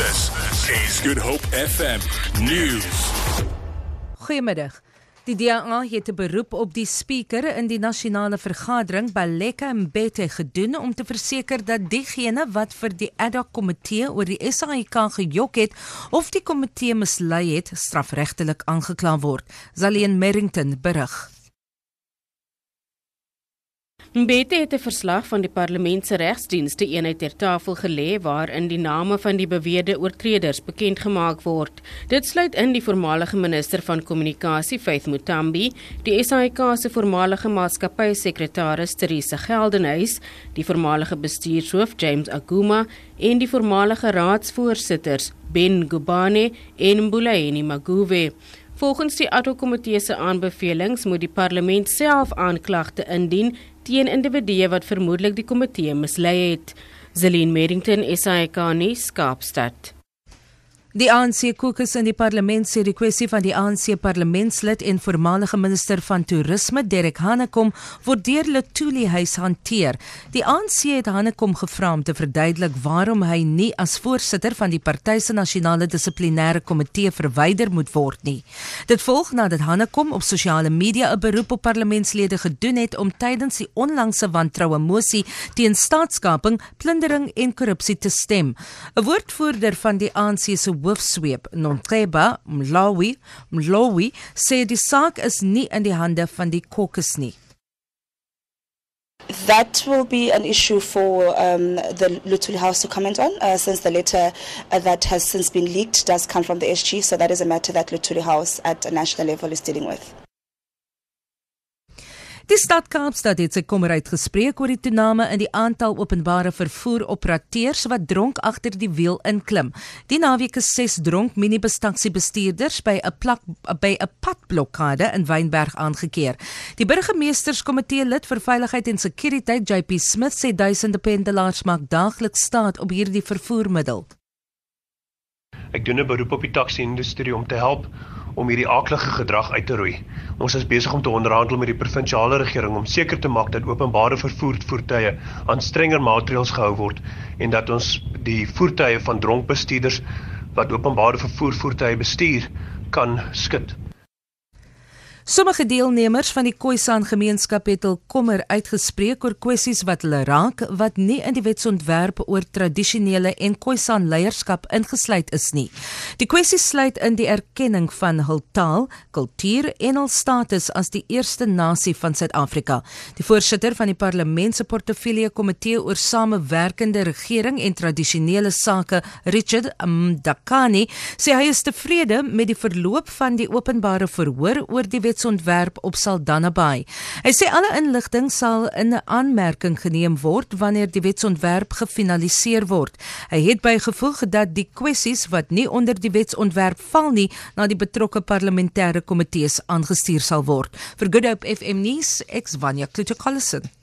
This is Good Hope FM News. Goeiemiddag. Die DA het 'n beroep op die spreker in die nasionale vergadering Baleka Mbete gedoen om te verseker dat diegene wat vir die ad hoc komitee oor die SAIK gejok het of die komitee mislei het, strafregtelik aangekla word. Zaleen Merrington berig. Mbete het 'n verslag van die Parlement se regsdienste eenheid ter tafel gelê waarin die name van die beweerde oortreders bekend gemaak word. Dit sluit in die voormalige minister van kommunikasie Faith Mutambi, die SAIK se voormalige maatskappy-sekretaris Teresa Geldenhuys, die voormalige bestuurshoof James Aguma en die voormalige raadsvoorsitters Ben Gubane en Mbulaeni Maguve. Volgens die ad-hoc-komitee se aanbevelings moet die parlement self aanklagte indien teen individue wat vermoedelik die komitee mislei het. Zelin Merrington, SAK nuus, Kaapstad. Die ANC kokus in die parlement sê die kwessie van die ANC parlementslid en voormalige minister van toerisme Derek Hanekom word deur Letuli huis hanteer. Die ANC het Hanekom gevra om te verduidelik waarom hy nie as voorsitter van die party se nasionale dissiplinêre komitee verwyder moet word nie. Dit volg nadat Hanekom op sosiale media 'n beroep op parlementslede gedoen het om tydens die onlangse wantroue mosie teen staatskaping, plundering en korrupsie te stem. 'n Woordvoerder van die ANC se hoofsweep Mlawi Mlawi sê die saak is nie in die hande van die nie. That will be an issue for um, the Lutuli House to comment on, uh, since the letter uh, that has since been leaked does come from the SG. So that is a matter that Lutuli House at a national level is dealing with. Die stad Kaapstad het sy kommer uitgespreek oor die toename in die aantal openbare vervoer operateurs wat dronk agter die wiel inklim. Die naweek is 6 dronk minibustaksie bestuurders by 'n plak by 'n padblokkade in Wynberg aangekeer. Die burgemeesterskomitee lid vir veiligheid en sekuriteit JP Smith sê duisende pendelaars maak daagliks staat op hierdie vervoermiddel. Ek doen 'n beroep op die taksi-industrie om te help om hierdie aaklige gedrag uit te roei. Ons is besig om te onderhandel met die provinsiale regering om seker te maak dat openbare vervoervoertuie aan strenger maatreëls gehou word en dat ons die voertuie van dronk bestuurders wat openbare vervoervoertuie bestuur kan skud. Sommige deelnemers van die Khoisan gemeenskap het hul kommer uitgespreek oor kwessies wat hulle raak wat nie in die wetsontwerp oor tradisionele en Khoisan leierskap ingesluit is nie. Die kwessie sluit in die erkenning van hul taal, kultuur en hul status as die eerste nasie van Suid-Afrika. Die voorsitter van die parlement se portefeulje komitee oor samewerkende regering en tradisionele sake, Richard Mdakani, sê hy is tevrede met die verloop van die openbare verhoor oor die wet wetsontwerp op Saldanha Bay. Hy sê alle inligting sal in 'n aanmerking geneem word wanneer die wetsontwerp gefinaliseer word. Hy het bygevoeg dat die kwessies wat nie onder die wetsontwerp val nie, na die betrokke parlementêre komitees aangestuur sal word. Vir Good Hope FM nuus, ek's Vanya Klutchkolson.